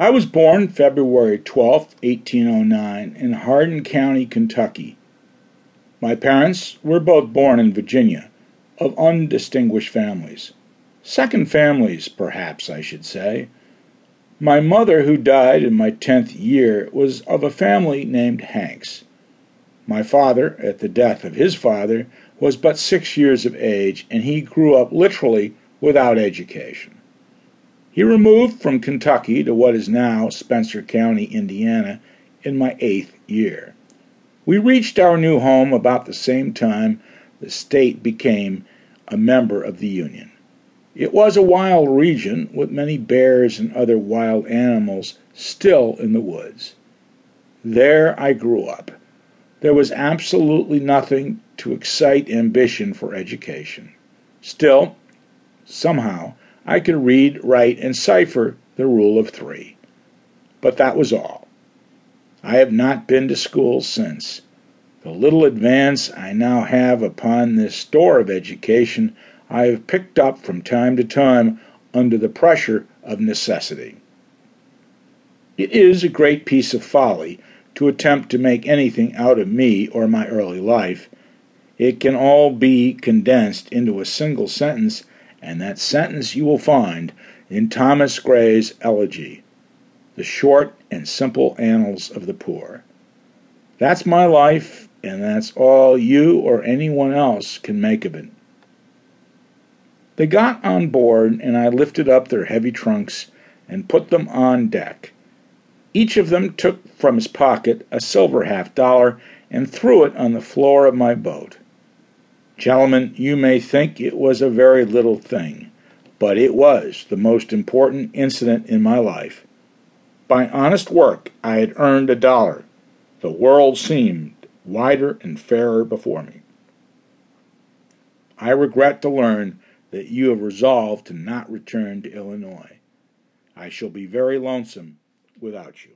I was born February 12, 1809, in Hardin County, Kentucky. My parents were both born in Virginia, of undistinguished families. Second families, perhaps I should say. My mother, who died in my tenth year, was of a family named Hanks. My father, at the death of his father, was but six years of age, and he grew up literally without education. He removed from Kentucky to what is now Spencer County, Indiana, in my eighth year. We reached our new home about the same time the state became a member of the Union. It was a wild region with many bears and other wild animals still in the woods. There I grew up. There was absolutely nothing to excite ambition for education. Still, somehow, I could read, write, and cipher the rule of three. But that was all. I have not been to school since. The little advance I now have upon this store of education I have picked up from time to time under the pressure of necessity. It is a great piece of folly to attempt to make anything out of me or my early life. It can all be condensed into a single sentence and that sentence you will find in Thomas Gray's Elegy, The Short and Simple Annals of the Poor. That's my life, and that's all you or anyone else can make of it. They got on board, and I lifted up their heavy trunks and put them on deck. Each of them took from his pocket a silver half dollar and threw it on the floor of my boat. Gentlemen, you may think it was a very little thing, but it was the most important incident in my life. By honest work, I had earned a dollar. The world seemed wider and fairer before me. I regret to learn that you have resolved to not return to Illinois. I shall be very lonesome without you.